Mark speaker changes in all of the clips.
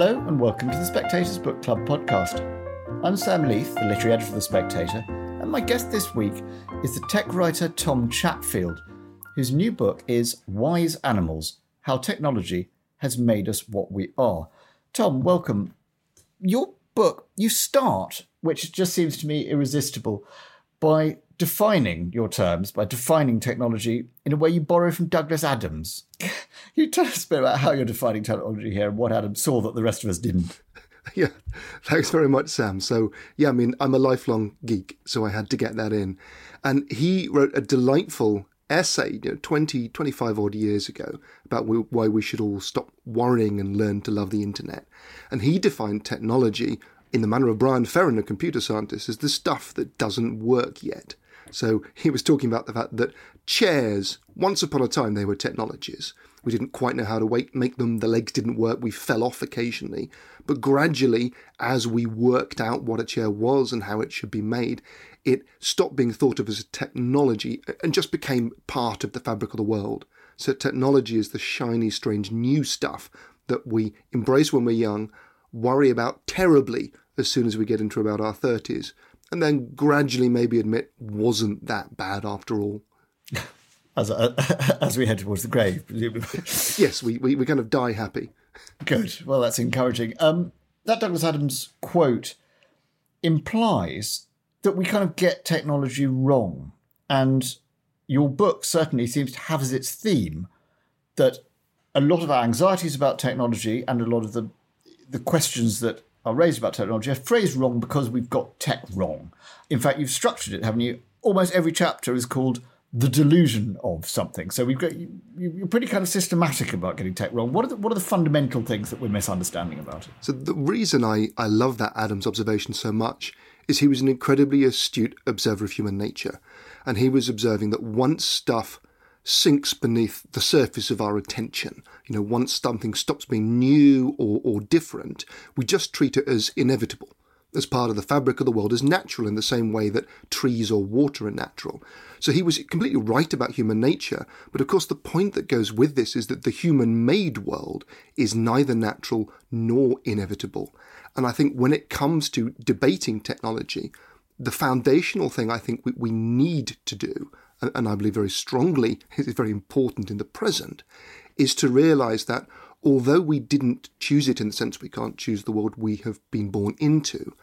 Speaker 1: Hello and welcome to the Spectator's Book Club podcast. I'm Sam Leith, the literary editor of The Spectator, and my guest this week is the tech writer Tom Chatfield, whose new book is Wise Animals How Technology Has Made Us What We Are. Tom, welcome. Your book, you start, which just seems to me irresistible, by defining your terms, by defining technology in a way you borrow from Douglas Adams. Can you tell us a bit about how you're defining technology here and what Adams saw that the rest of us didn't?
Speaker 2: Yeah, thanks very much, Sam. So, yeah, I mean, I'm a lifelong geek, so I had to get that in. And he wrote a delightful essay, you know, 20, 25 odd years ago about why we should all stop worrying and learn to love the internet. And he defined technology in the manner of Bran Ferren, a computer scientist, as the stuff that doesn't work yet. So he was talking about the fact that chairs, once upon a time, they were technologies. We didn't quite know how to make them, the legs didn't work, we fell off occasionally. But gradually, as we worked out what a chair was and how it should be made, it stopped being thought of as a technology and just became part of the fabric of the world. So technology is the shiny, strange new stuff that we embrace when we're young, worry about terribly as soon as we get into about our 30s, and then gradually maybe admit wasn't that bad after all.
Speaker 1: As, uh, as we head towards the grave, presumably.
Speaker 2: yes, we, we, we kind of die happy.
Speaker 1: Good. Well, that's encouraging. Um, that Douglas Adams quote implies that we kind of get technology wrong. And your book certainly seems to have as its theme that a lot of our anxieties about technology and a lot of the the questions that are raised about technology are phrased wrong because we've got tech wrong. In fact, you've structured it, haven't you? Almost every chapter is called the delusion of something. So we've got you, are pretty kind of systematic about getting tech wrong. What are the, what are the fundamental things that we're misunderstanding about it?
Speaker 2: So the reason I I love that Adams observation so much is he was an incredibly astute observer of human nature, and he was observing that once stuff sinks beneath the surface of our attention. You know, once something stops being new or, or different, we just treat it as inevitable, as part of the fabric of the world, as natural in the same way that trees or water are natural. So he was completely right about human nature, but of course the point that goes with this is that the human made world is neither natural nor inevitable. And I think when it comes to debating technology, the foundational thing I think we, we need to do and I believe very strongly is very important in the present, is to realize that although we didn't choose it in the sense we can't choose the world we have been born into,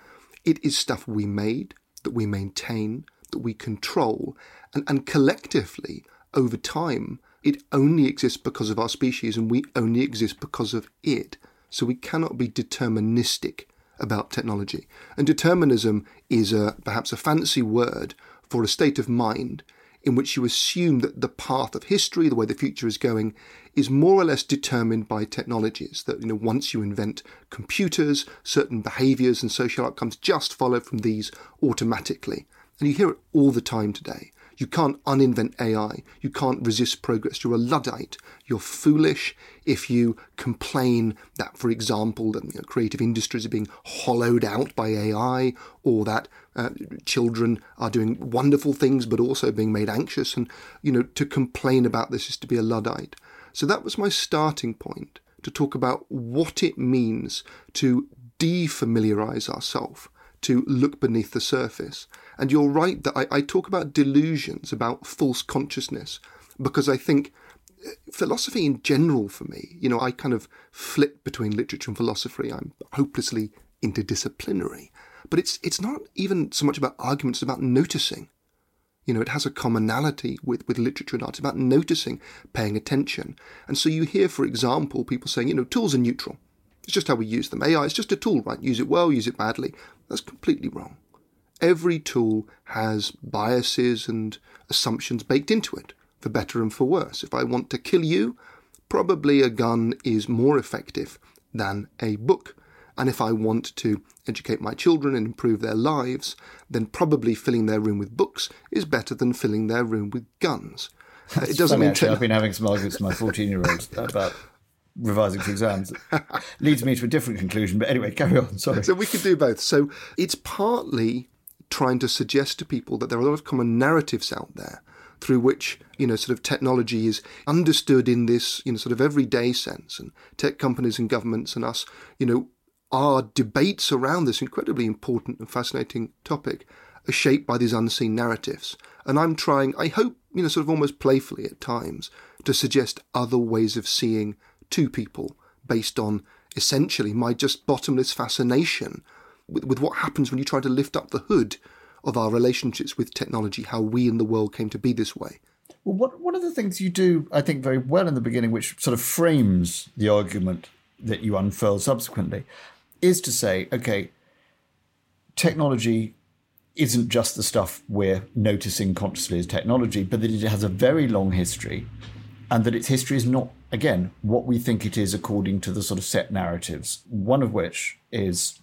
Speaker 2: it is stuff we made, that we maintain, that we control, and, and collectively, over time, it only exists because of our species and we only exist because of it. So we cannot be deterministic about technology. And determinism is a, perhaps a fancy word for a state of mind in which you assume that the path of history, the way the future is going, is more or less determined by technologies. That you know, once you invent computers, certain behaviours and social outcomes just follow from these automatically. And you hear it all the time today. You can't uninvent AI. You can't resist progress. You're a Luddite. You're foolish if you complain that, for example, that you know, creative industries are being hollowed out by AI or that uh, children are doing wonderful things but also being made anxious. And, you know, to complain about this is to be a Luddite. So that was my starting point to talk about what it means to defamiliarize ourselves to look beneath the surface. And you're right that I, I talk about delusions, about false consciousness, because I think uh, philosophy in general for me, you know, I kind of flip between literature and philosophy. I'm hopelessly interdisciplinary. But it's it's not even so much about arguments, it's about noticing. You know, it has a commonality with, with literature and art. It's about noticing, paying attention. And so you hear, for example, people saying, you know, tools are neutral. It's just how we use them. AI is just a tool, right? Use it well, use it badly. That's completely wrong. Every tool has biases and assumptions baked into it, for better and for worse. If I want to kill you, probably a gun is more effective than a book. And if I want to educate my children and improve their lives, then probably filling their room with books is better than filling their room with guns.
Speaker 1: Uh, it doesn't mean actually, I've been having some arguments with my 14 year old about revising for exams. leads me to a different conclusion. But anyway, carry on. Sorry.
Speaker 2: So we could do both. So it's partly trying to suggest to people that there are a lot of common narratives out there through which you know sort of technology is understood in this you know sort of everyday sense and tech companies and governments and us you know our debates around this incredibly important and fascinating topic are shaped by these unseen narratives and i'm trying i hope you know sort of almost playfully at times to suggest other ways of seeing two people based on essentially my just bottomless fascination with, with what happens when you try to lift up the hood of our relationships with technology, how we in the world came to be this way.
Speaker 1: Well, what, one of the things you do, I think, very well in the beginning, which sort of frames the argument that you unfurl subsequently, is to say, okay, technology isn't just the stuff we're noticing consciously as technology, but that it has a very long history and that its history is not, again, what we think it is according to the sort of set narratives, one of which is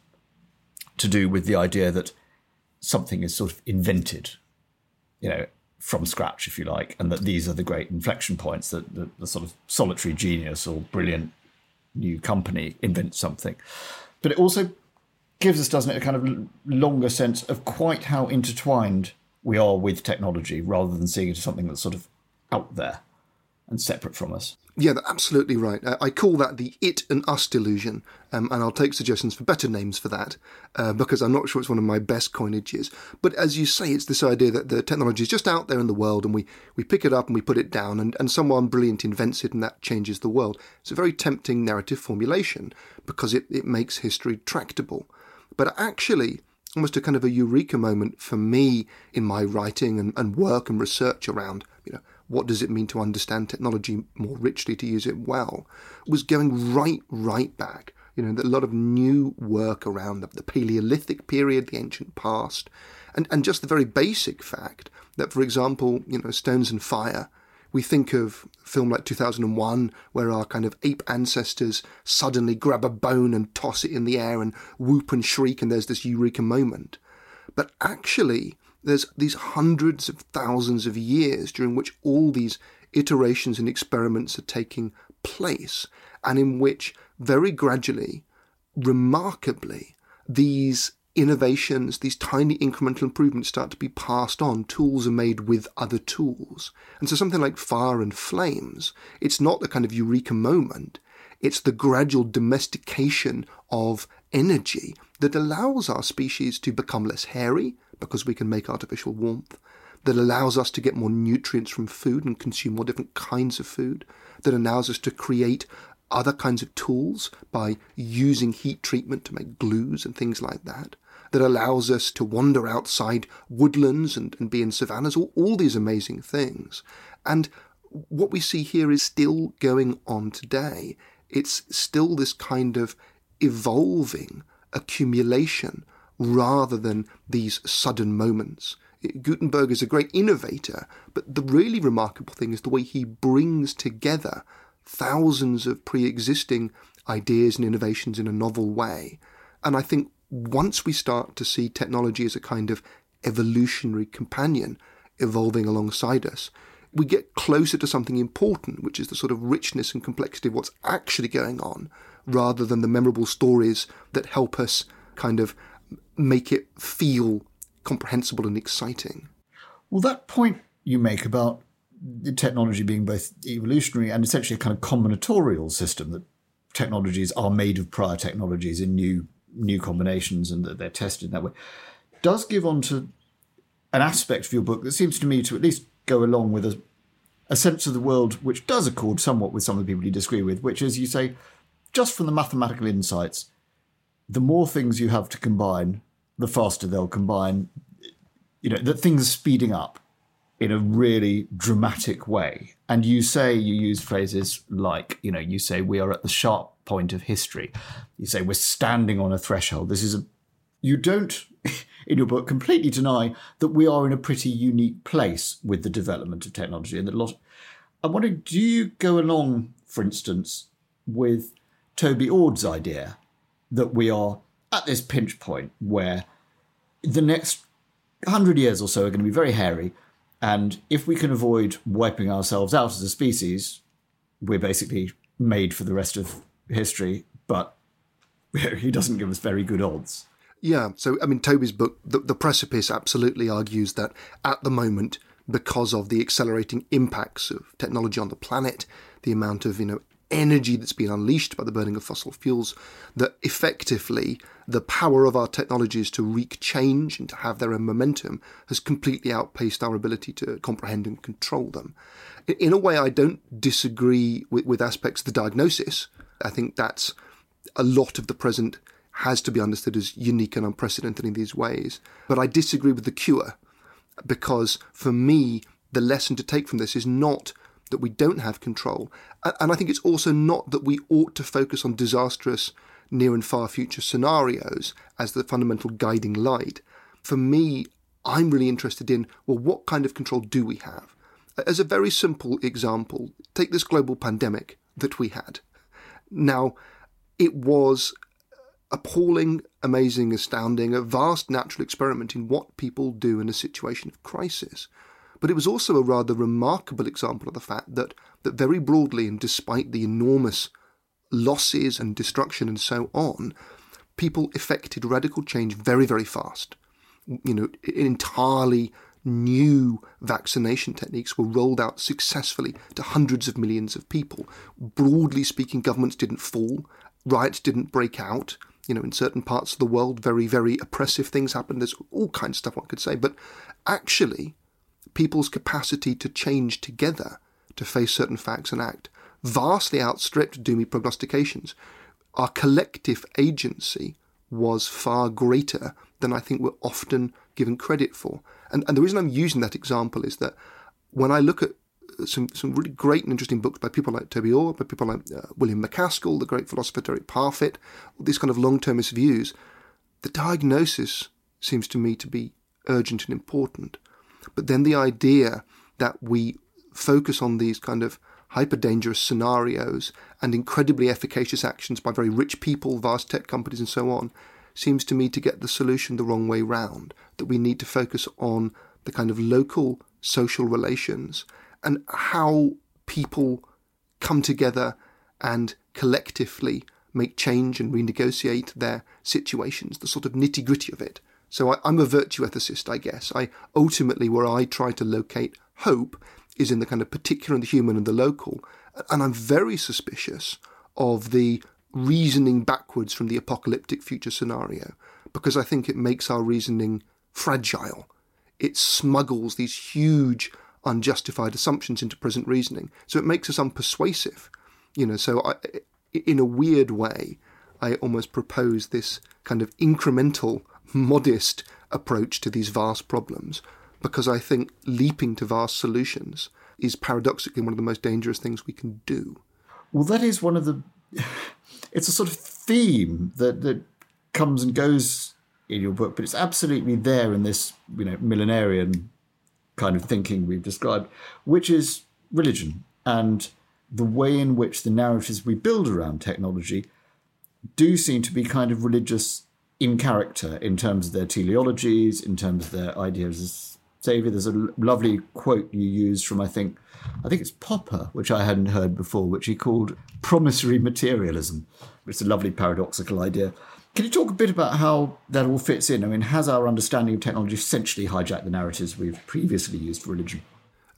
Speaker 1: to do with the idea that something is sort of invented, you know, from scratch, if you like, and that these are the great inflection points that the, the sort of solitary genius or brilliant new company invents something. But it also gives us, doesn't it, a kind of longer sense of quite how intertwined we are with technology rather than seeing it as something that's sort of out there and separate from us.
Speaker 2: Yeah, absolutely right. I call that the it and us delusion, um, and I'll take suggestions for better names for that uh, because I'm not sure it's one of my best coinages. But as you say, it's this idea that the technology is just out there in the world and we, we pick it up and we put it down, and, and someone brilliant invents it and that changes the world. It's a very tempting narrative formulation because it, it makes history tractable. But actually, almost a kind of a eureka moment for me in my writing and, and work and research around, what does it mean to understand technology more richly to use it well, was going right, right back. You know, a lot of new work around the, the Paleolithic period, the ancient past, and, and just the very basic fact that, for example, you know, Stones and Fire, we think of a film like 2001 where our kind of ape ancestors suddenly grab a bone and toss it in the air and whoop and shriek and there's this eureka moment. But actually, there's these hundreds of thousands of years during which all these iterations and experiments are taking place, and in which very gradually, remarkably, these innovations, these tiny incremental improvements start to be passed on. Tools are made with other tools. And so something like fire and flames, it's not the kind of eureka moment. It's the gradual domestication of energy that allows our species to become less hairy, because we can make artificial warmth, that allows us to get more nutrients from food and consume more different kinds of food, that allows us to create other kinds of tools by using heat treatment to make glues and things like that, that allows us to wander outside woodlands and, and be in savannas, all, all these amazing things. And what we see here is still going on today. It's still this kind of evolving accumulation rather than these sudden moments. Gutenberg is a great innovator, but the really remarkable thing is the way he brings together thousands of pre existing ideas and innovations in a novel way. And I think once we start to see technology as a kind of evolutionary companion evolving alongside us, we get closer to something important, which is the sort of richness and complexity of what's actually going on, rather than the memorable stories that help us kind of make it feel comprehensible and exciting.
Speaker 1: Well, that point you make about the technology being both evolutionary and essentially a kind of combinatorial system that technologies are made of prior technologies in new new combinations and that they're tested in that way does give on to an aspect of your book that seems to me to at least go along with a, a sense of the world which does accord somewhat with some of the people you disagree with, which is you say, just from the mathematical insights, the more things you have to combine, the faster they'll combine. You know, that things are speeding up in a really dramatic way. And you say, you use phrases like, you know, you say, we are at the sharp point of history. You say, we're standing on a threshold. This is a, you don't, in your book, completely deny that we are in a pretty unique place with the development of technology. And that a lot, I'm wondering, do you go along, for instance, with Toby Ord's idea that we are at this pinch point where the next hundred years or so are going to be very hairy, and if we can avoid wiping ourselves out as a species, we're basically made for the rest of history. But he doesn't give us very good odds.
Speaker 2: Yeah, so I mean, Toby's book, the, the Precipice, absolutely argues that at the moment, because of the accelerating impacts of technology on the planet, the amount of you know energy that's been unleashed by the burning of fossil fuels, that effectively the power of our technologies to wreak change and to have their own momentum has completely outpaced our ability to comprehend and control them. In a way, I don't disagree with, with aspects of the diagnosis. I think that's a lot of the present has to be understood as unique and unprecedented in these ways. But I disagree with the cure because for me, the lesson to take from this is not that we don't have control. And I think it's also not that we ought to focus on disastrous near and far future scenarios as the fundamental guiding light. For me, I'm really interested in well, what kind of control do we have? As a very simple example, take this global pandemic that we had. Now, it was appalling, amazing, astounding, a vast natural experiment in what people do in a situation of crisis. But it was also a rather remarkable example of the fact that, that very broadly, and despite the enormous losses and destruction and so on, people effected radical change very, very fast. You know, entirely new vaccination techniques were rolled out successfully to hundreds of millions of people. Broadly speaking, governments didn't fall, riots didn't break out. You know, in certain parts of the world, very, very oppressive things happened. There's all kinds of stuff one could say. But actually, people's capacity to change together to face certain facts and act vastly outstripped doomy prognostications. Our collective agency was far greater than I think we're often given credit for. And, and the reason I'm using that example is that when I look at some, some really great and interesting books by people like Toby Ord, by people like uh, William MacAskill, the great philosopher Derek Parfit, these kind of long termist views, the diagnosis seems to me to be urgent and important. But then the idea that we focus on these kind of hyper dangerous scenarios and incredibly efficacious actions by very rich people, vast tech companies, and so on seems to me to get the solution the wrong way round. That we need to focus on the kind of local social relations and how people come together and collectively make change and renegotiate their situations, the sort of nitty gritty of it. So I, am a virtue ethicist, I guess. I ultimately where I try to locate hope is in the kind of particular and the human and the local, and I'm very suspicious of the reasoning backwards from the apocalyptic future scenario because I think it makes our reasoning fragile. It smuggles these huge unjustified assumptions into present reasoning, so it makes us unpersuasive. You know, so I, in a weird way, I almost propose this kind of incremental modest approach to these vast problems because I think leaping to vast solutions is paradoxically one of the most dangerous things we can do.
Speaker 1: Well, that is one of the. It's a sort of theme that, that comes and goes in your book, but it's absolutely there in this you know millenarian kind of thinking we've described, which is religion and the way in which the narratives we build around technology do seem to be kind of religious in character in terms of their teleologies, in terms of their ideas as savior. There's a lovely quote you use from I think I think it's Popper, which I hadn't heard before, which he called promissory materialism. It's a lovely paradoxical idea. Can you talk a bit about how that all fits in? I mean, has our understanding of technology essentially hijacked the narratives we've previously used for religion?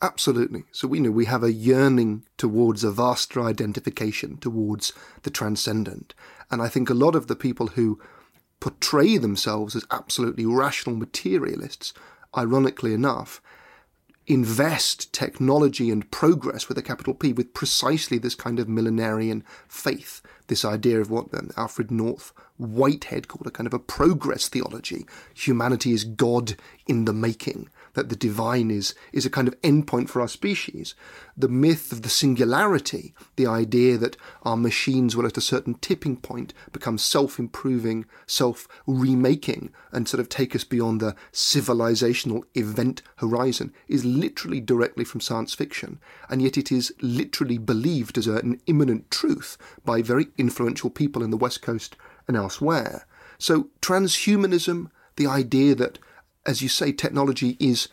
Speaker 2: Absolutely. So we know we have a yearning towards a vaster identification, towards the transcendent. And I think a lot of the people who portray themselves as absolutely rational materialists, ironically enough, invest technology and progress with a capital P with precisely this kind of millenarian faith, this idea of what Alfred North Whitehead called a kind of a progress theology. Humanity is God in the making that the divine is, is a kind of endpoint for our species. The myth of the singularity, the idea that our machines will at a certain tipping point become self improving, self remaking, and sort of take us beyond the civilizational event horizon, is literally directly from science fiction. And yet it is literally believed as an imminent truth by very influential people in the West Coast and elsewhere. So, transhumanism, the idea that, as you say, technology is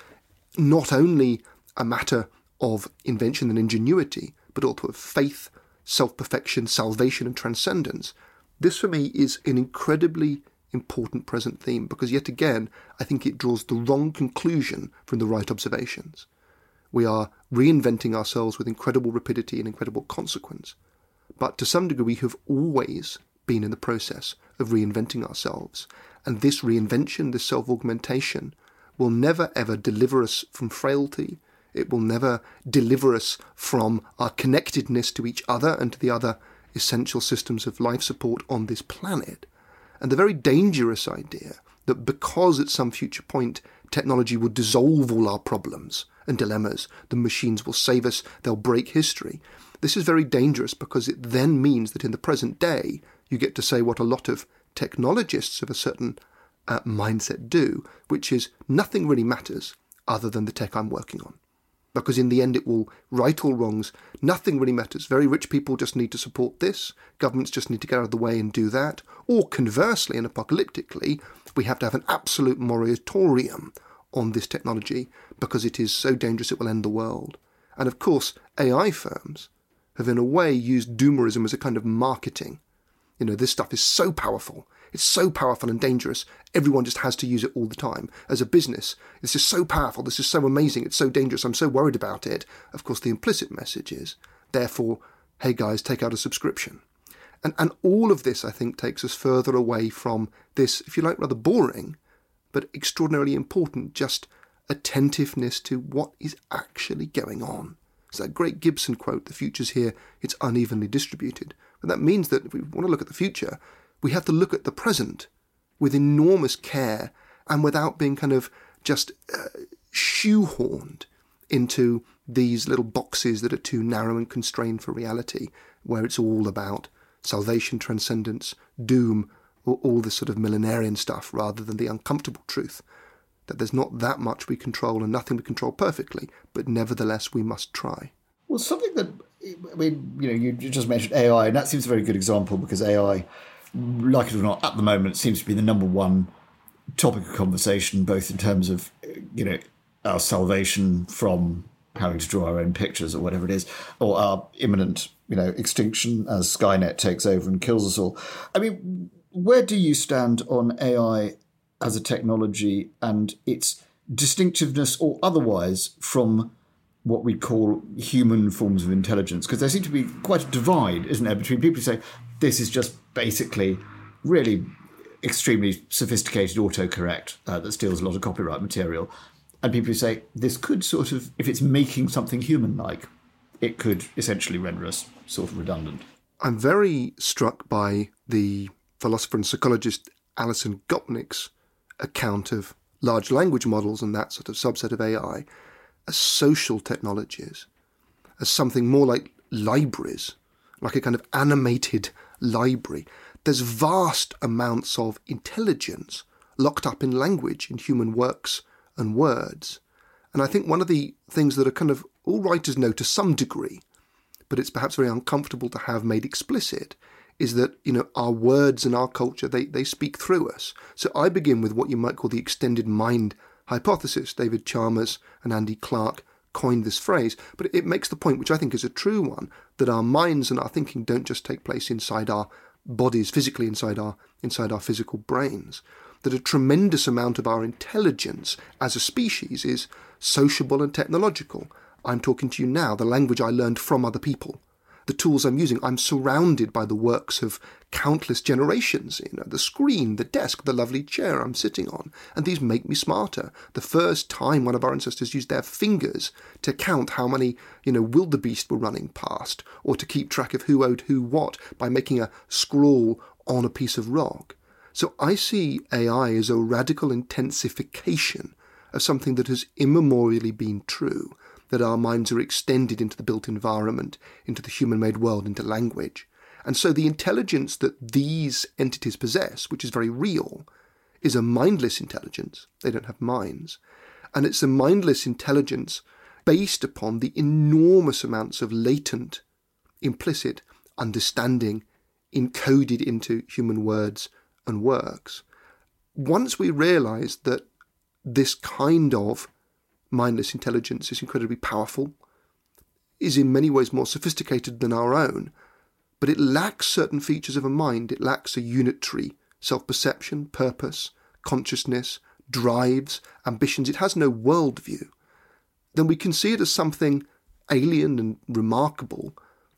Speaker 2: not only a matter of invention and ingenuity, but also of faith, self perfection, salvation, and transcendence. This, for me, is an incredibly important present theme because, yet again, I think it draws the wrong conclusion from the right observations. We are reinventing ourselves with incredible rapidity and incredible consequence. But to some degree, we have always been in the process of reinventing ourselves. And this reinvention, this self augmentation, will never ever deliver us from frailty. It will never deliver us from our connectedness to each other and to the other essential systems of life support on this planet. And the very dangerous idea that because at some future point technology will dissolve all our problems and dilemmas, the machines will save us, they'll break history. This is very dangerous because it then means that in the present day, you get to say what a lot of technologists of a certain uh, mindset do, which is nothing really matters other than the tech I'm working on. Because in the end, it will right all wrongs. Nothing really matters. Very rich people just need to support this. Governments just need to get out of the way and do that. Or conversely and apocalyptically, we have to have an absolute moratorium on this technology because it is so dangerous it will end the world. And of course, AI firms have in a way used doomerism as a kind of marketing. You know, this stuff is so powerful. It's so powerful and dangerous. Everyone just has to use it all the time. As a business, this is so powerful. This is so amazing. It's so dangerous. I'm so worried about it. Of course, the implicit message is, therefore, hey guys, take out a subscription. And, and all of this, I think, takes us further away from this, if you like, rather boring, but extraordinarily important, just attentiveness to what is actually going on. It's that great Gibson quote, the future's here, it's unevenly distributed. And that means that if we want to look at the future, we have to look at the present with enormous care and without being kind of just uh, shoehorned into these little boxes that are too narrow and constrained for reality, where it's all about salvation, transcendence, doom, or all this sort of millenarian stuff, rather than the uncomfortable truth that there's not that much we control and nothing we control perfectly, but nevertheless we must try.
Speaker 1: Well, something that I mean, you know, you just mentioned AI, and that seems a very good example because AI, like it or not, at the moment seems to be the number one topic of conversation, both in terms of you know our salvation from having to draw our own pictures or whatever it is, or our imminent you know extinction as Skynet takes over and kills us all. I mean, where do you stand on AI as a technology and its distinctiveness or otherwise from what we call human forms of intelligence? Because there seems to be quite a divide, isn't there, between people who say this is just basically really extremely sophisticated autocorrect uh, that steals a lot of copyright material, and people who say this could sort of, if it's making something human like, it could essentially render us sort of redundant.
Speaker 2: I'm very struck by the philosopher and psychologist Alison Gopnik's account of large language models and that sort of subset of AI as social technologies, as something more like libraries, like a kind of animated library. There's vast amounts of intelligence locked up in language, in human works and words. And I think one of the things that are kind of all writers know to some degree, but it's perhaps very uncomfortable to have made explicit, is that you know our words and our culture they, they speak through us. So I begin with what you might call the extended mind hypothesis. David Chalmers and Andy Clark coined this phrase, but it makes the point, which I think is a true one, that our minds and our thinking don't just take place inside our bodies, physically inside our inside our physical brains. That a tremendous amount of our intelligence as a species is sociable and technological. I'm talking to you now, the language I learned from other people the tools I'm using. I'm surrounded by the works of countless generations. You know, the screen, the desk, the lovely chair I'm sitting on, and these make me smarter. The first time one of our ancestors used their fingers to count how many, you know, wildebeest were running past, or to keep track of who owed who what by making a scrawl on a piece of rock. So I see AI as a radical intensification of something that has immemorially been true that our minds are extended into the built environment, into the human made world, into language. And so the intelligence that these entities possess, which is very real, is a mindless intelligence. They don't have minds. And it's a mindless intelligence based upon the enormous amounts of latent, implicit understanding, encoded into human words and works. Once we realize that this kind of mindless intelligence is incredibly powerful, is in many ways more sophisticated than our own, but it lacks certain features of a mind. It lacks a unitary self perception, purpose, consciousness, drives, ambitions. It has no worldview. Then we can see it as something alien and remarkable,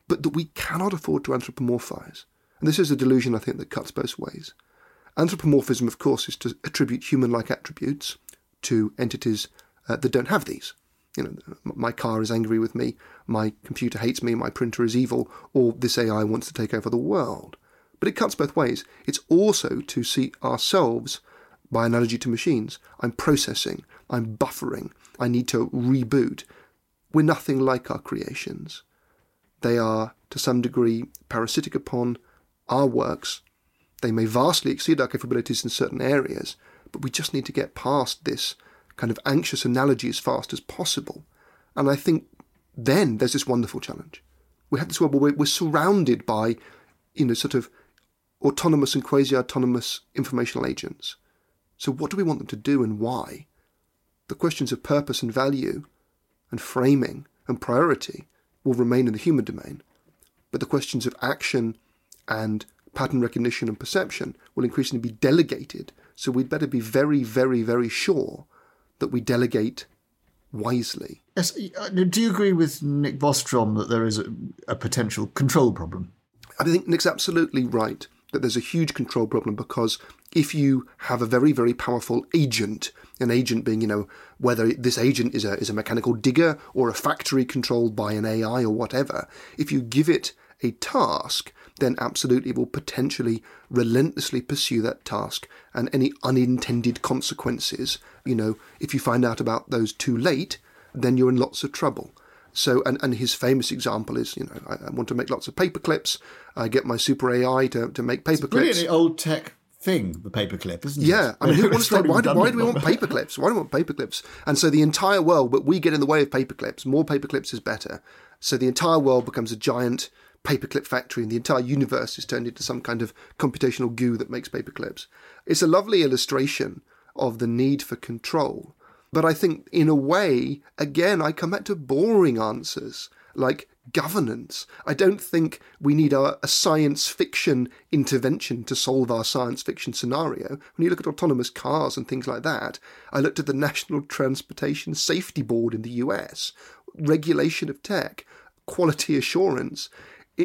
Speaker 2: but that we cannot afford to anthropomorphize. And this is a delusion, I think, that cuts both ways. Anthropomorphism, of course, is to attribute human like attributes to entities uh, that don't have these. You know, my car is angry with me, my computer hates me, my printer is evil, or this AI wants to take over the world. But it cuts both ways. It's also to see ourselves, by analogy to machines. I'm processing, I'm buffering, I need to reboot. We're nothing like our creations. They are, to some degree, parasitic upon our works. They may vastly exceed our capabilities in certain areas, but we just need to get past this kind of anxious analogy as fast as possible. And I think then there's this wonderful challenge. We have this world where we're surrounded by, you know, sort of autonomous and quasi autonomous informational agents. So, what do we want them to do and why? The questions of purpose and value and framing and priority will remain in the human domain, but the questions of action and pattern recognition and perception will increasingly be delegated. So, we'd better be very, very, very sure that we delegate wisely.
Speaker 1: Yes. Uh, do you agree with Nick Bostrom that there is a, a potential control problem?
Speaker 2: I think Nick's absolutely right that there's a huge control problem because if you have a very, very powerful agent, an agent being, you know, whether this agent is a, is a mechanical digger or a factory controlled by an AI or whatever, if you give it a task, then absolutely it will potentially relentlessly pursue that task and any unintended consequences, you know, if you find out about those too late, then you're in lots of trouble. So, and, and his famous example is, you know, I, I want to make lots of paper clips. I get my super AI to, to make paper clips.
Speaker 1: Really old tech thing, the paperclip, isn't it? yeah.
Speaker 2: I mean, who wants to, why, why do we want paper clips? Why do we want paper clips? And so the entire world, but we get in the way of paper clips. More paper clips is better. So the entire world becomes a giant paperclip factory and the entire universe is turned into some kind of computational goo that makes paperclips. It's a lovely illustration of the need for control. But I think, in a way, again, I come back to boring answers like governance. I don't think we need a, a, science fiction intervention to solve our science fiction scenario. When you look at autonomous cars and things like that, I looked at the National Transportation Safety Board in the US, regulation of tech, quality assurance,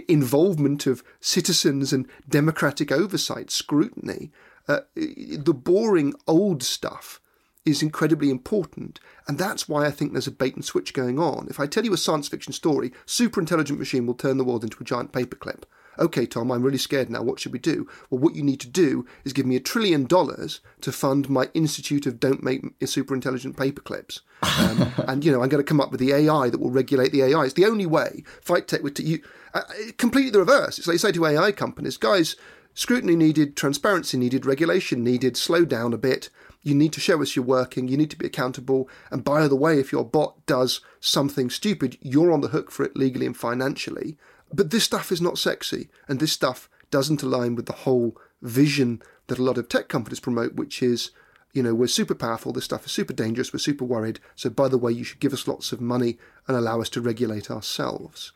Speaker 2: involvement of citizens and democratic oversight, scrutiny. Uh, the boring old stuff is incredibly important. And that's why I think there's a bait and switch going on. If I tell you a science fiction story, super intelligent machine will turn the world into a giant paperclip. Okay, Tom, I'm really scared now. What should we do? Well, what you need to do is give me a trillion dollars to fund my Institute of Don't Make Super Intelligent Paperclips. Um, and, you know, I'm going to come up with the AI that will regulate the AI. It's the only way. Fight Tech with you. Uh, completely the reverse. It's like you say to AI companies, guys, scrutiny needed, transparency needed, regulation needed, slow down a bit you need to show us you're working. You need to be accountable. And by the way, if your bot does something stupid, you're on the hook for it legally and financially. But this stuff is not sexy. And this stuff doesn't align with the whole vision that a lot of tech companies promote, which is, you know, we're super powerful. This stuff is super dangerous. We're super worried. So by the way, you should give us lots of money and allow us to regulate ourselves.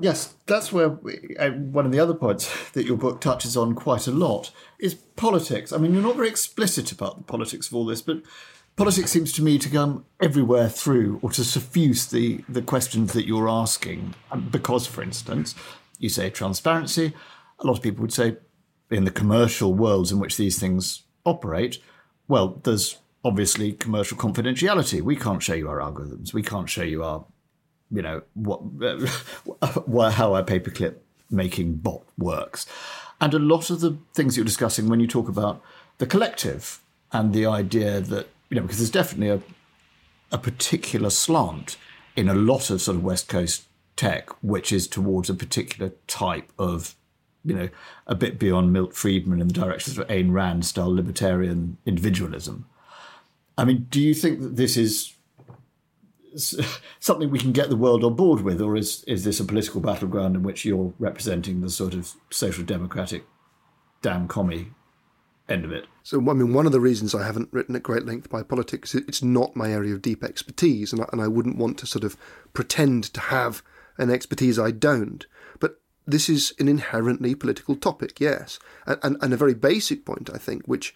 Speaker 1: Yes, that's where we, uh, one of the other points that your book touches on quite a lot is politics. I mean, you're not very explicit about the politics of all this, but politics seems to me to come everywhere through or to suffuse the, the questions that you're asking. Um, because, for instance, you say transparency. A lot of people would say in the commercial worlds in which these things operate, well, there's obviously commercial confidentiality. We can't show you our algorithms. We can't show you our you know what how a paperclip making bot works, and a lot of the things you're discussing when you talk about the collective and the idea that you know because there's definitely a a particular slant in a lot of sort of West Coast tech, which is towards a particular type of you know, a bit beyond Milt Friedman in the direction of Ayn Rand style libertarian individualism. I mean, do you think that this is something we can get the world on board with, or is is this a political battleground in which you're representing the sort of social democratic damn commie end of it?
Speaker 2: So, I mean, one of the reasons I haven't written at great length by politics, it's not my area of deep expertise, and I, and I wouldn't want to sort of pretend to have an expertise I don't. But this is an inherently political topic, yes, and, and, and a very basic point, I think, which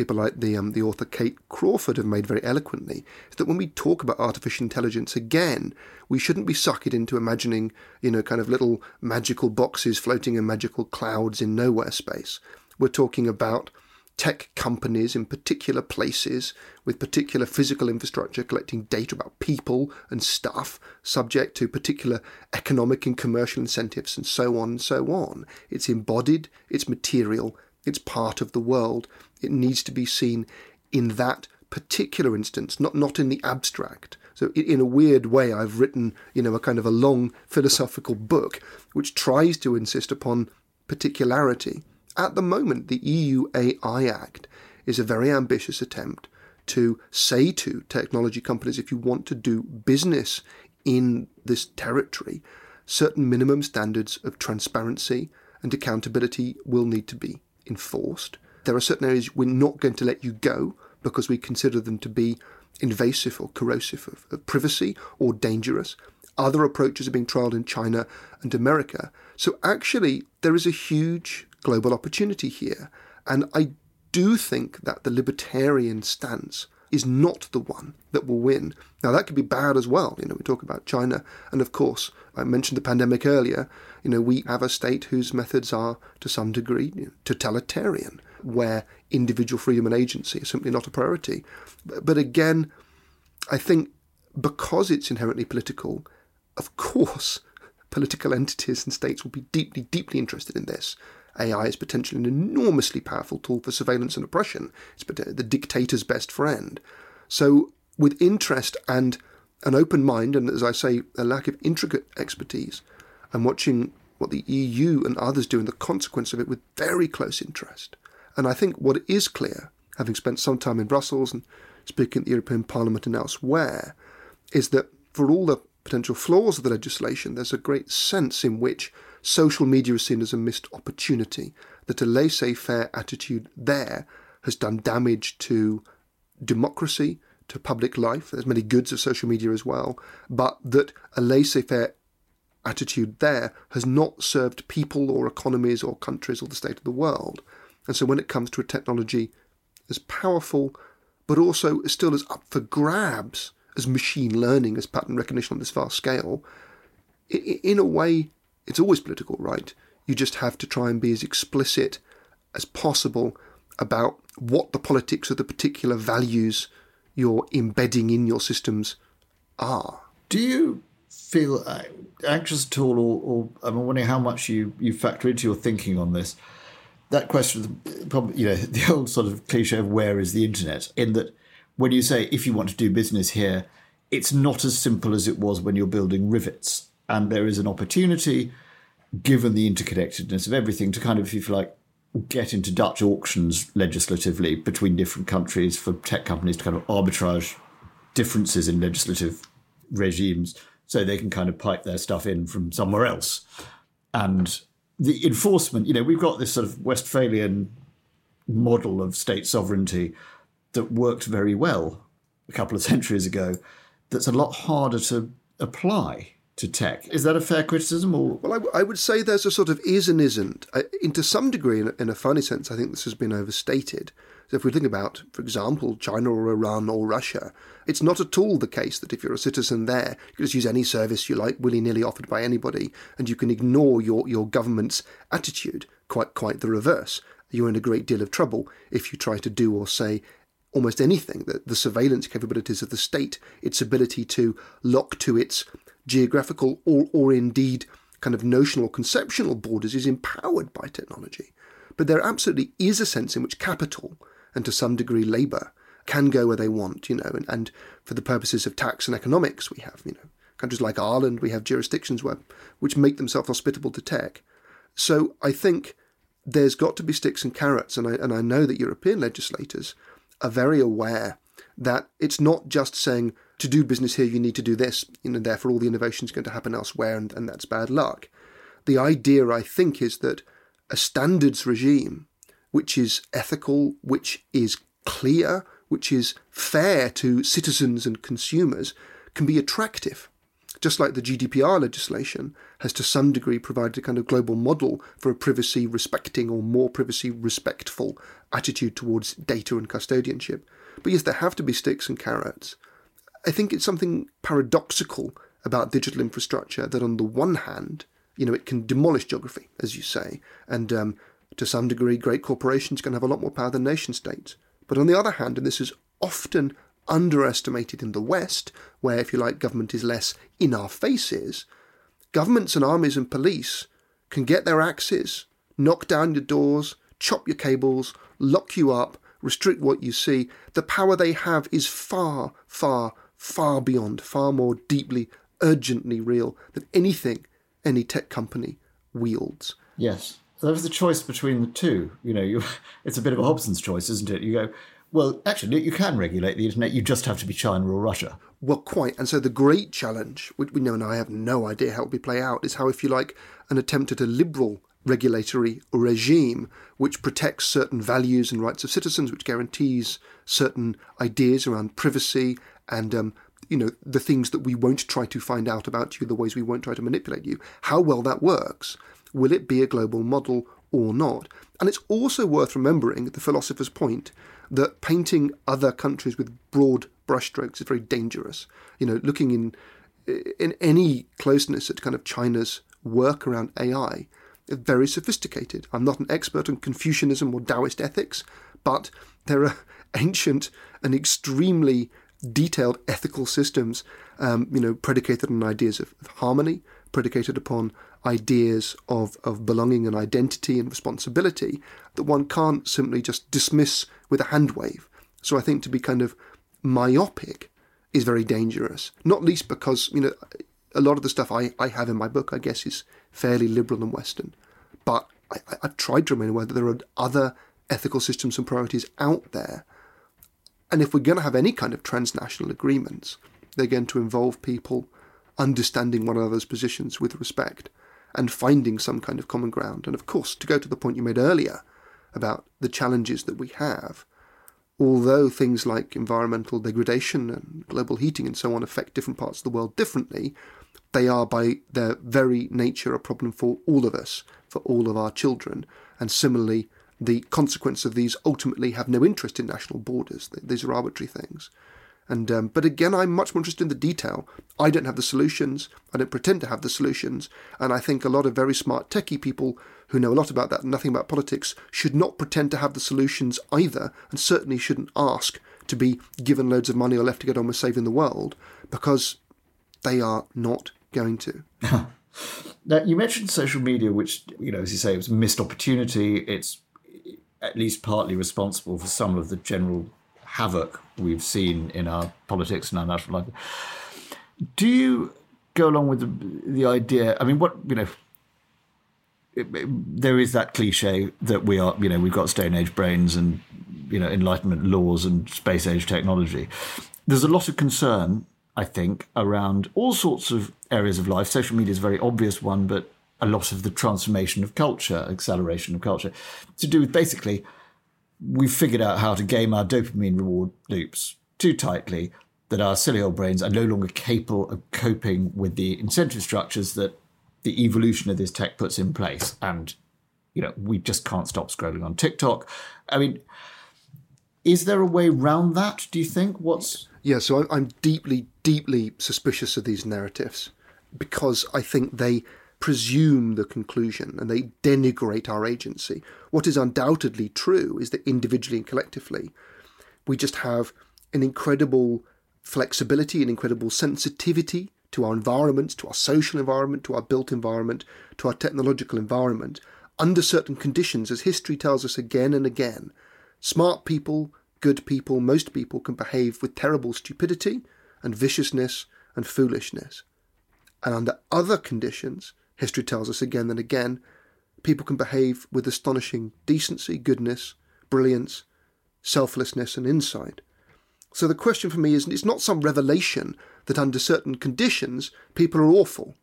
Speaker 2: people like the um, the author Kate Crawford have made very eloquently is that when we talk about artificial intelligence again, we shouldn't be suckered into imagining you know kind of little magical boxes floating in magical clouds in nowhere space. We're talking about tech companies in particular places with particular physical infrastructure collecting data about people and stuff subject to particular economic and commercial incentives and so on and so on. It's embodied, it's material, it's part of the world. It needs to be seen in that particular instance, not not in the abstract. So in a weird way, I've written, you know, a kind of a long philosophical book which tries to insist upon particularity at the moment, the EU AI Act is a very ambitious attempt to say to technology companies if you want to do business in this territory, certain minimum standards of transparency and accountability will need to be enforced. There are certain areas we're not going to let you go because we consider them to be invasive or corrosive of, of privacy or dangerous. Other approaches are being trialled in China and America. So actually, there is a huge global opportunity here. And I do think that the libertarian stance is not the one that will win. Now, that could be bad as well. You know, we talk about China, and of course, I mentioned the pandemic earlier. You know, we have a state whose methods are, to some degree, totalitarian, where individual freedom and agency is simply not a priority. But again, I think because it's inherently political, of course, political entities and states will be deeply, deeply interested in this. AI is potentially an enormously powerful tool for surveillance and oppression. It's the dictator's best friend. So, with interest and an open mind, and as I say, a lack of intricate expertise, I'm watching what the EU and others do and the consequence of it with very close interest. And I think what is clear, having spent some time in Brussels and speaking at the European Parliament and elsewhere, is that for all the potential flaws of the legislation, there's a great sense in which social media is seen as a missed opportunity, that a laissez faire attitude there has done damage to democracy, to public life. There's many goods of social media as well, but that a laissez faire attitude there has not served people or economies or countries or the state of the world. And so when it comes to a technology as powerful, but also still as up for grabs as machine learning, as pattern recognition on this vast scale, in a way, it's always political, right? You just have to try and be as explicit as possible about what the politics of the particular values you're embedding in your systems are.
Speaker 1: Do you feel uh, anxious at all, or, or I'm wondering how much you, you factor into your thinking on this? That question, probably, you know, the old sort of cliche of where is the internet, in that when you say if you want to do business here, it's not as simple as it was when you're building rivets. And there is an opportunity, given the interconnectedness of everything, to kind of, if you like, get into Dutch auctions legislatively between different countries for tech companies to kind of arbitrage differences in legislative regimes so they can kind of pipe their stuff in from somewhere else. And the enforcement, you know, we've got this sort of Westphalian model of state sovereignty that worked very well a couple of centuries ago that's a lot harder to apply to tech. Is that a fair criticism? Or
Speaker 2: well, I, w- I would say there's a sort of is and isn't. I, to some degree, in in a funny sense, I think this has been overstated. So if we think about, for example, China or Iran or Russia, it's not at all the case that if you're a citizen there, you can just use any service you like, willy nilly offered by anybody, and you can ignore your, your government's attitude. Quite quite the reverse. You're in a great deal of trouble if you try to do or say almost anything. that the surveillance capabilities of the state, its ability to lock to its geographical or, or indeed kind of notional conceptual borders is empowered by technology. But there absolutely is a sense in which capital, and to some degree labour, can go where they want, you know, and, and for the purposes of tax and economics, we have, you know, countries like Ireland, we have jurisdictions where, which make themselves hospitable to tech. So I think there's got to be sticks and carrots, and I, and I know that European legislators are very aware that it's not just saying to do business here, you need to do this, you know, therefore all the innovation is going to happen elsewhere, and, and that's bad luck. The idea, I think, is that a standards regime which is ethical, which is clear, which is fair to citizens and consumers, can be attractive. Just like the GDPR legislation has to some degree provided a kind of global model for a privacy respecting or more privacy respectful attitude towards data and custodianship. But yes, there have to be sticks and carrots. I think it's something paradoxical about digital infrastructure that, on the one hand, you know, it can demolish geography, as you say, and um, to some degree, great corporations can have a lot more power than nation states. But on the other hand, and this is often underestimated in the West, where, if you like, government is less in our faces, governments and armies and police can get their axes, knock down your doors, chop your cables, lock you up, restrict what you see. The power they have is far, far, far beyond, far more deeply, urgently real than anything any tech company wields.
Speaker 1: Yes. There was the choice between the two. You know, you, it's a bit of a Hobson's choice, isn't it? You go, well, actually, you can regulate the internet. You just have to be China or Russia.
Speaker 2: Well, quite. And so the great challenge, which we know and I have no idea how it will be play out, is how, if you like, an attempt at a liberal regulatory regime which protects certain values and rights of citizens, which guarantees certain ideas around privacy and um, you know the things that we won't try to find out about you, the ways we won't try to manipulate you. How well that works Will it be a global model or not? And it's also worth remembering the philosopher's point that painting other countries with broad brushstrokes is very dangerous. You know, looking in in any closeness at kind of China's work around AI, very sophisticated. I'm not an expert on Confucianism or Taoist ethics, but there are ancient and extremely detailed ethical systems, um, you know, predicated on ideas of, of harmony, predicated upon ideas of, of belonging and identity and responsibility that one can't simply just dismiss with a hand wave. So I think to be kind of myopic is very dangerous, not least because, you know, a lot of the stuff I, I have in my book, I guess, is fairly liberal and Western. But I, I've tried to remain aware that there are other ethical systems and priorities out there. And if we're going to have any kind of transnational agreements, they're going to involve people understanding one another's positions with respect and finding some kind of common ground. And of course, to go to the point you made earlier about the challenges that we have, although things like environmental degradation and global heating and so on affect different parts of the world differently, they are by their very nature a problem for all of us, for all of our children. And similarly, the consequence of these ultimately have no interest in national borders. These are arbitrary things. And um, but again, I'm much more interested in the detail. I don't have the solutions. I don't pretend to have the solutions. And I think a lot of very smart techie people who know a lot about that and nothing about politics should not pretend to have the solutions either, and certainly shouldn't ask to be given loads of money or left to get on with saving the world because they are not going to.
Speaker 1: now you mentioned social media, which you know, as you say, it was a missed opportunity. It's at least partly responsible for some of the general havoc we've seen in our politics and our national life. Do you go along with the, the idea? I mean, what you know. It, it, there is that cliche that we are, you know, we've got Stone Age brains and, you know, Enlightenment laws and space age technology. There's a lot of concern, I think, around all sorts of areas of life. Social media is a very obvious one, but a lot of the transformation of culture, acceleration of culture, to do with basically we've figured out how to game our dopamine reward loops too tightly that our silly old brains are no longer capable of coping with the incentive structures that the evolution of this tech puts in place. And, you know, we just can't stop scrolling on TikTok. I mean, is there a way around that, do you think? What's.
Speaker 2: Yeah, so I'm deeply, deeply suspicious of these narratives because I think they presume the conclusion and they denigrate our agency. What is undoubtedly true is that individually and collectively, we just have an incredible flexibility, an incredible sensitivity to our environment, to our social environment, to our built environment, to our technological environment, under certain conditions, as history tells us again and again. Smart people, good people, most people can behave with terrible stupidity and viciousness and foolishness. And under other conditions, history tells us again and again, people can behave with astonishing decency, goodness, brilliance, selflessness, and insight. So the question for me is it's not some revelation that under certain conditions people are awful.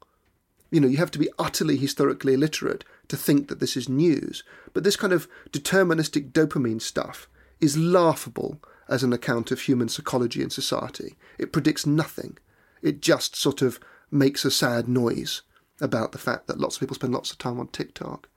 Speaker 2: You know, you have to be utterly historically illiterate to think that this is news. But this kind of deterministic dopamine stuff is laughable as an account of human psychology and society. It predicts nothing. It just sort of makes a sad noise about the fact that lots of people spend lots of time on TikTok.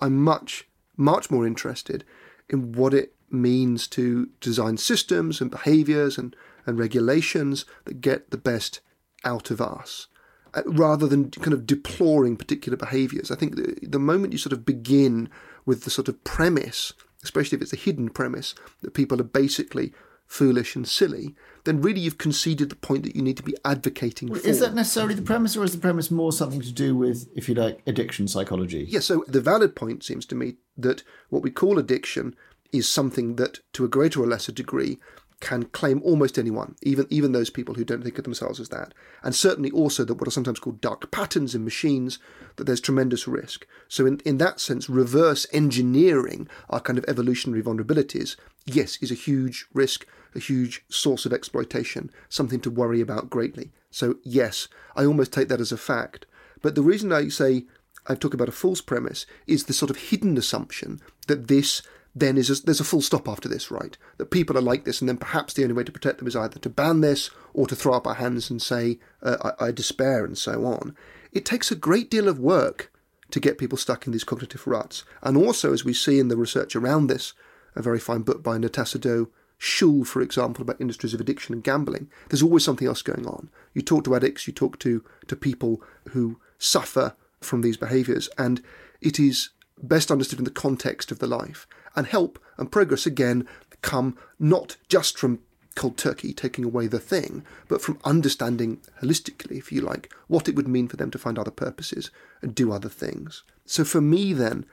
Speaker 2: I'm much, much more interested in what it means to design systems and behaviors and, and regulations that get the best out of us uh, rather than kind of deploring particular behaviors. I think the, the moment you sort of begin with the sort of premise, especially if it's a hidden premise, that people are basically foolish and silly, then really you've conceded the point that you need to be advocating for.
Speaker 1: Is that necessarily the premise, or is the premise more something to do with, if you like, addiction psychology?
Speaker 2: Yeah, so the valid point seems to me that what we call addiction is something that, to a greater or lesser degree, can claim almost anyone, even even those people who don't think of themselves as that, and certainly also that what are sometimes called dark patterns in machines, that there's tremendous risk. So in, in that sense, reverse engineering our kind of evolutionary vulnerabilities, yes, is a huge risk, a huge source of exploitation, something to worry about greatly. So yes, I almost take that as a fact. But the reason I say I talk about a false premise is the sort of hidden assumption that this then is a, there's a full stop after this, right? That people are like this, and then perhaps the only way to protect them is either to ban this or to throw up our hands and say, uh, I, I despair, and so on. It takes a great deal of work to get people stuck in these cognitive ruts. And also, as we see in the research around this, a very fine book by Natasha Dow Schüll, for example, about industries of addiction and gambling, there's always something else going on. You talk to addicts, you talk to, to people who suffer from these behaviours, and it is best understood in the context of the life and help and progress again come not just from cold turkey taking away the thing, but from understanding holistically, if you like, what it would mean for them to find other purposes and do other things. So for me, then,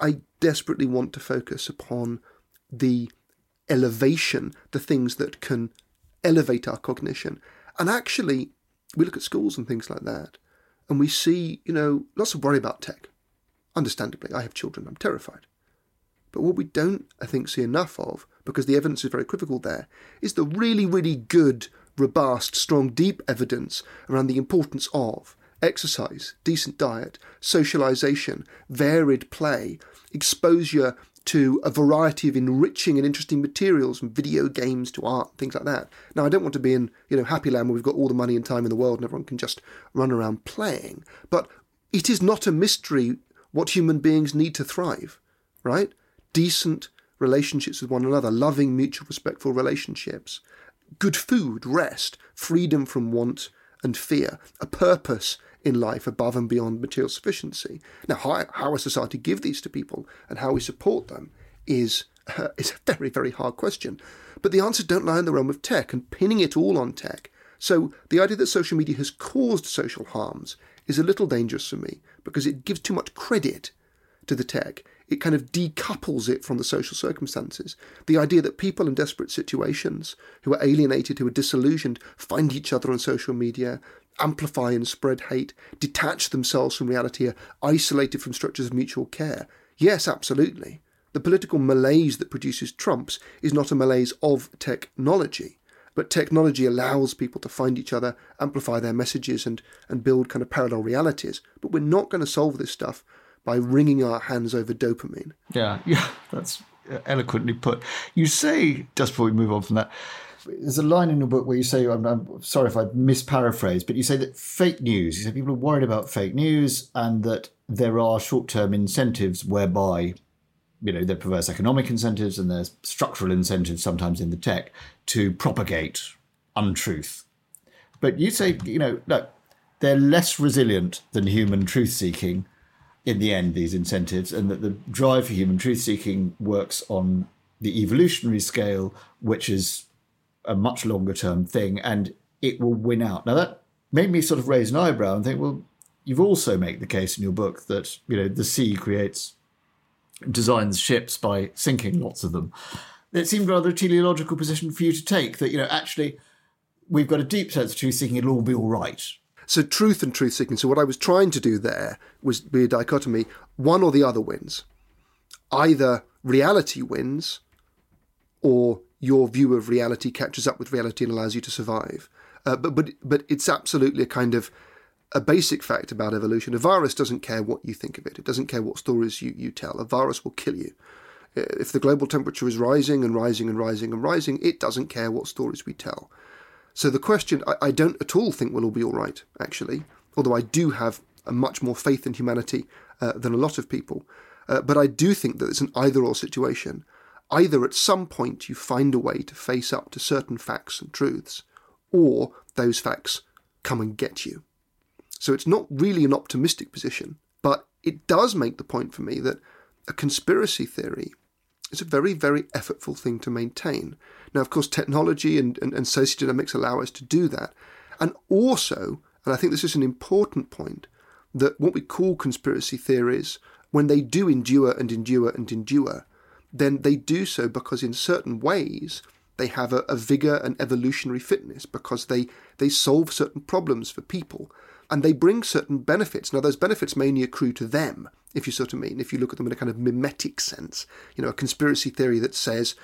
Speaker 2: I desperately want to focus upon the elevation, the things that can elevate our cognition. And actually, we look at schools and things like that, and we see, you know, lots of worry about tech. Understandably, I have children, I'm terrified. But what we don't, I think, see enough of, because the evidence is very equivocal there, is the really, really good, robust, strong, deep evidence around the importance of exercise, decent diet, socialization, varied play, exposure to a variety of enriching and interesting materials from video games to art, things like that. Now, I don't want to be in, you know, happy land where we've got all the money and time in the world and everyone can just run around playing. But it is not a mystery what human beings need to thrive, right? Decent relationships with one another, loving, mutual, respectful relationships, good food, rest, freedom from want and fear, a purpose in life above and beyond material sufficiency. Now, how, how a society give these to people and how we support them is uh, is a very, very hard question. But the answers don't lie in the realm of tech and pinning it all on tech. So the idea that social media has caused social harms is a little dangerous for me because it gives too much credit to the tech it kind of decouples it from the social circumstances. The idea that people in desperate situations, who are alienated, who are disillusioned, find each other on social media, amplify and spread hate, detach themselves from reality, are isolated from structures of mutual care. Yes, absolutely. The political malaise that produces Trumps is not a malaise of technology, but technology allows people to find each other, amplify their messages, and, and build kind of parallel realities. But we're not going to solve this stuff by wringing our hands over dopamine.
Speaker 1: Yeah, yeah, that's eloquently put. You say, just before we move on from that, there's a line in your book where you say, I'm, I'm sorry if I misparaphrase, but you say that fake news, you say people are worried about fake news and that there are short term incentives whereby, you know, there are perverse economic incentives and there's structural incentives sometimes in the tech to propagate untruth. But you say, you know, look, they're less resilient than human truth seeking in the end, these incentives, and that the drive for human truth seeking works on the evolutionary scale, which is a much longer term thing, and it will win out. Now, that made me sort of raise an eyebrow and think, well, you've also made the case in your book that, you know, the sea creates, designs ships by sinking lots of them. It seemed rather a teleological position for you to take that, you know, actually, we've got a deep sense of truth seeking, it'll all be all right
Speaker 2: so truth and truth seeking. So what I was trying to do there was be a dichotomy: one or the other wins. Either reality wins, or your view of reality catches up with reality and allows you to survive. Uh, but but but it's absolutely a kind of a basic fact about evolution. A virus doesn't care what you think of it. It doesn't care what stories you, you tell. A virus will kill you. Uh, if the global temperature is rising and rising and rising and rising, it doesn't care what stories we tell. So the question, I, I don't at all think we'll all be all right, actually, although I do have a much more faith in humanity uh, than a lot of people. Uh, but I do think that it's an either or situation. Either at some point you find a way to face up to certain facts and truths, or those facts come and get you. So it's not really an optimistic position, but it does make the point for me that a conspiracy theory is a very, very effortful thing to maintain. Now, of course, technology and, and, and sociodynamics allow us to do that. And also, and I think this is an important point, that what we call conspiracy theories, when they do endure and endure and endure, then they do so because in certain ways they have a, a vigor and evolutionary fitness because they, they solve certain problems for people and they bring certain benefits. Now, those benefits mainly accrue to them, if you sort of mean, if you look at them in a kind of mimetic sense. You know, a conspiracy theory that says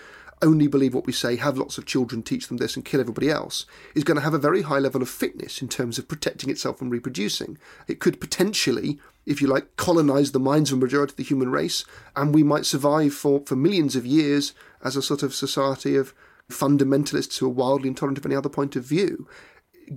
Speaker 2: only believe what we say, have lots of children, teach them this, and kill everybody else, is going to have a very high level of fitness in terms of protecting itself and reproducing. It could potentially, if you like, colonize the minds of a majority of the human race, and we might survive for, for millions of years as a sort of society of fundamentalists who are wildly intolerant of any other point of view.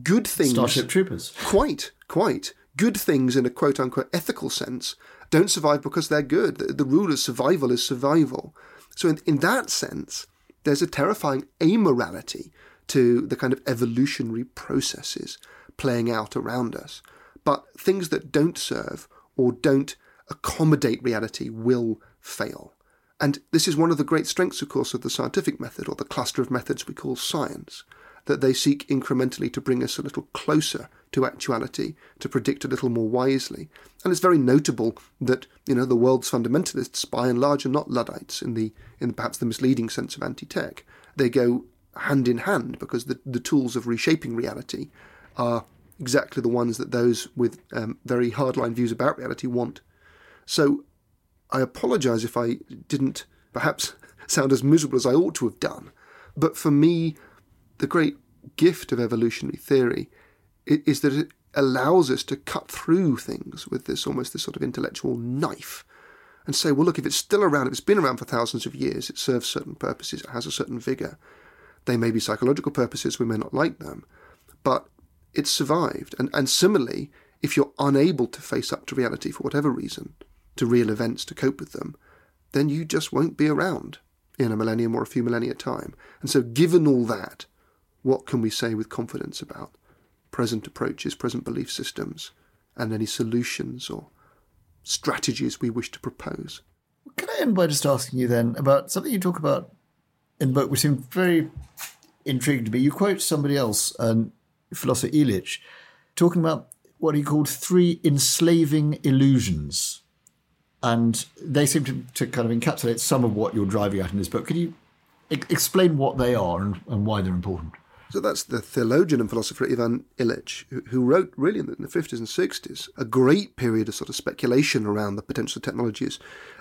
Speaker 2: Good things.
Speaker 1: Starship Troopers.
Speaker 2: Quite, quite. Good things in a quote unquote ethical sense don't survive because they're good. The, the rule of survival is survival. So, in, in that sense, there's a terrifying amorality to the kind of evolutionary processes playing out around us. But things that don't serve or don't accommodate reality will fail. And this is one of the great strengths, of course, of the scientific method, or the cluster of methods we call science, that they seek incrementally to bring us a little closer to actuality, to predict a little more wisely. And it's very notable that, you know, the world's fundamentalists, by and large, are not Luddites in the in perhaps the misleading sense of anti-tech. They go hand in hand because the, the tools of reshaping reality are exactly the ones that those with um, very hardline views about reality want. So I apologise if I didn't perhaps sound as miserable as I ought to have done. But for me, the great gift of evolutionary theory is that it allows us to cut through things with this almost this sort of intellectual knife and say, well, look, if it's still around, if it's been around for thousands of years, it serves certain purposes, it has a certain vigour. They may be psychological purposes, we may not like them, but it's survived. And, and similarly, if you're unable to face up to reality for whatever reason, to real events to cope with them, then you just won't be around in a millennium or a few millennia time. And so, given all that, what can we say with confidence about present approaches, present belief systems, and any solutions or strategies we wish to propose?
Speaker 1: Can I end by just asking you then about something you talk about in the book, which seemed very intriguing to me? You quote somebody else, um, philosopher Illich, talking about what he called three enslaving illusions. And they seem to, to kind of encapsulate some of what you're driving at in this book. Could you explain what they are and, and why they're important?
Speaker 2: So that's the theologian and philosopher Ivan Illich, who, who wrote really in the, in the 50s and 60s a great period of sort of speculation around the potential technologies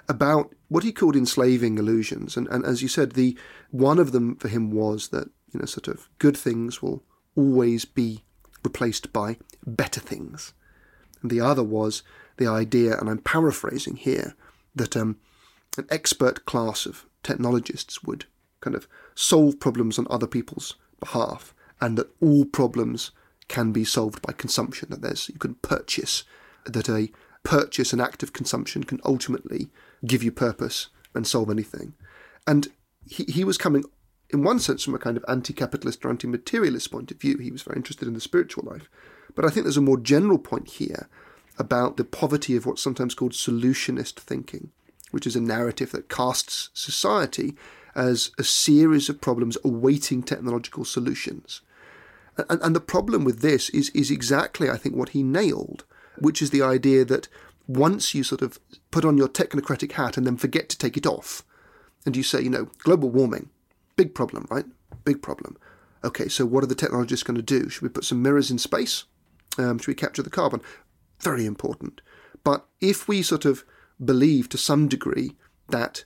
Speaker 2: about what he called enslaving illusions. And, and as you said, the one of them for him was that, you know, sort of good things will always be replaced by better things. And the other was the idea, and I'm paraphrasing here, that um, an expert class of technologists would kind of solve problems on other people's behalf, and that all problems can be solved by consumption. That there's you can purchase, that a purchase, an act of consumption, can ultimately give you purpose and solve anything. And he, he was coming, in one sense, from a kind of anti-capitalist or anti-materialist point of view. He was very interested in the spiritual life, but I think there's a more general point here about the poverty of what's sometimes called solutionist thinking, which is a narrative that casts society as a series of problems awaiting technological solutions. And, and the problem with this is, is exactly, I think, what he nailed, which is the idea that once you sort of put on your technocratic hat and then forget to take it off, and you say, you know, global warming, big problem, right? Big problem. Okay, so what are the technologists going to do? Should we put some mirrors in space? Um, should we capture the carbon? Very important. But if we sort of believe to some degree that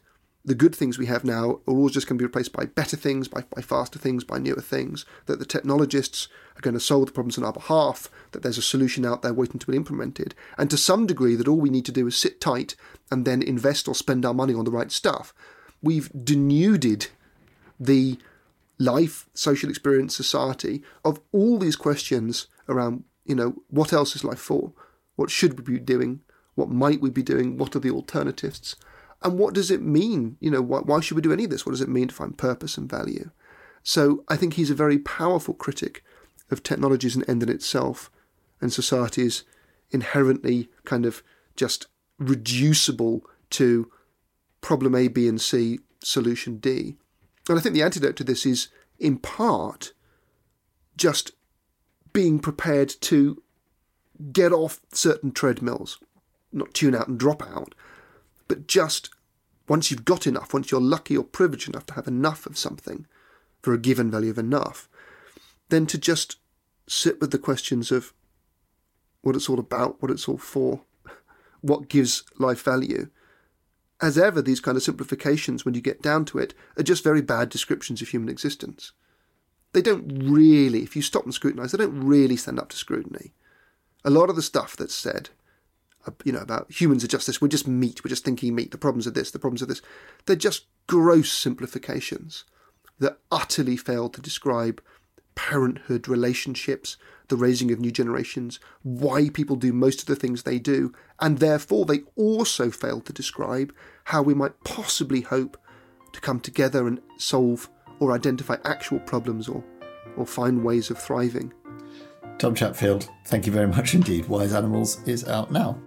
Speaker 2: the good things we have now are always just going to be replaced by better things, by, by faster things, by newer things, that the technologists are going to solve the problems on our behalf, that there's a solution out there waiting to be implemented, and to some degree that all we need to do is sit tight and then invest or spend our money on the right stuff. We've denuded the life, social experience, society of all these questions around, you know, what else is life for? What should we be doing? What might we be doing? What are the alternatives? And what does it mean? You know, why, why should we do any of this? What does it mean to find purpose and value? So I think he's a very powerful critic of technology as an end in itself, and society is inherently kind of just reducible to problem A, B, and C, solution D. And I think the antidote to this is, in part, just being prepared to get off certain treadmills, not tune out and drop out, but just once you've got enough, once you're lucky or privileged enough to have enough of something for a given value of enough, then to just sit with the questions of what it's all about, what it's all for, what gives life value. As ever, these kind of simplifications, when you get down to it, are just very bad descriptions of human existence. They don't really, if you stop and scrutinise, they don't really stand up to scrutiny. A lot of the stuff that's said you know, about humans are just this, we're just meat, we're just thinking meat, the problems are this, the problems are this. They're just gross simplifications that utterly fail to describe parenthood relationships, the raising of new generations, why people do most of the things they do, and therefore they also fail to describe how we might possibly hope to come together and solve or identify actual problems or, or find ways of thriving.
Speaker 1: Tom Chatfield, thank you very much indeed. Wise Animals is out now.